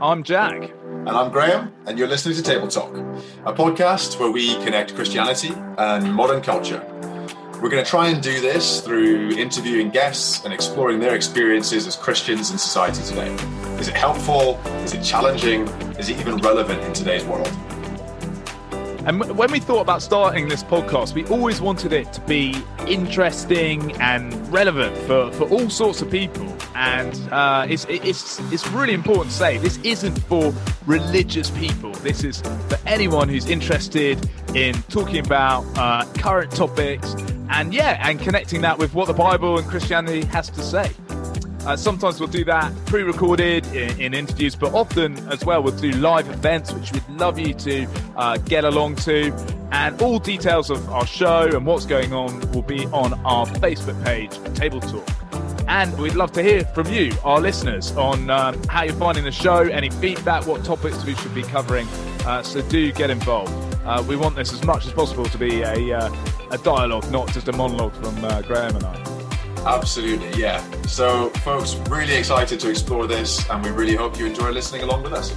I'm Jack. And I'm Graham, and you're listening to Table Talk, a podcast where we connect Christianity and modern culture. We're going to try and do this through interviewing guests and exploring their experiences as Christians in society today. Is it helpful? Is it challenging? Is it even relevant in today's world? And when we thought about starting this podcast, we always wanted it to be interesting and relevant for, for all sorts of people. And uh, it's, it's, it's really important to say this isn't for religious people. This is for anyone who's interested in talking about uh, current topics and, yeah, and connecting that with what the Bible and Christianity has to say. Uh, sometimes we'll do that pre-recorded in, in, interviews, but often as well we'll do live events, which we'd love you to uh, get along to. And all details of our show and what's going on will be on our Facebook page, Table Talk. And we'd love to hear from you, our listeners, on um, how you're finding the show, any feedback, what topics we should be covering. Uh, so do get involved. Uh, we want this as much as possible to be a, uh, a dialogue, not just a monologue from uh, Graham and I. Absolutely, yeah. So, folks, really excited to explore this, and we really hope you enjoy listening along with us.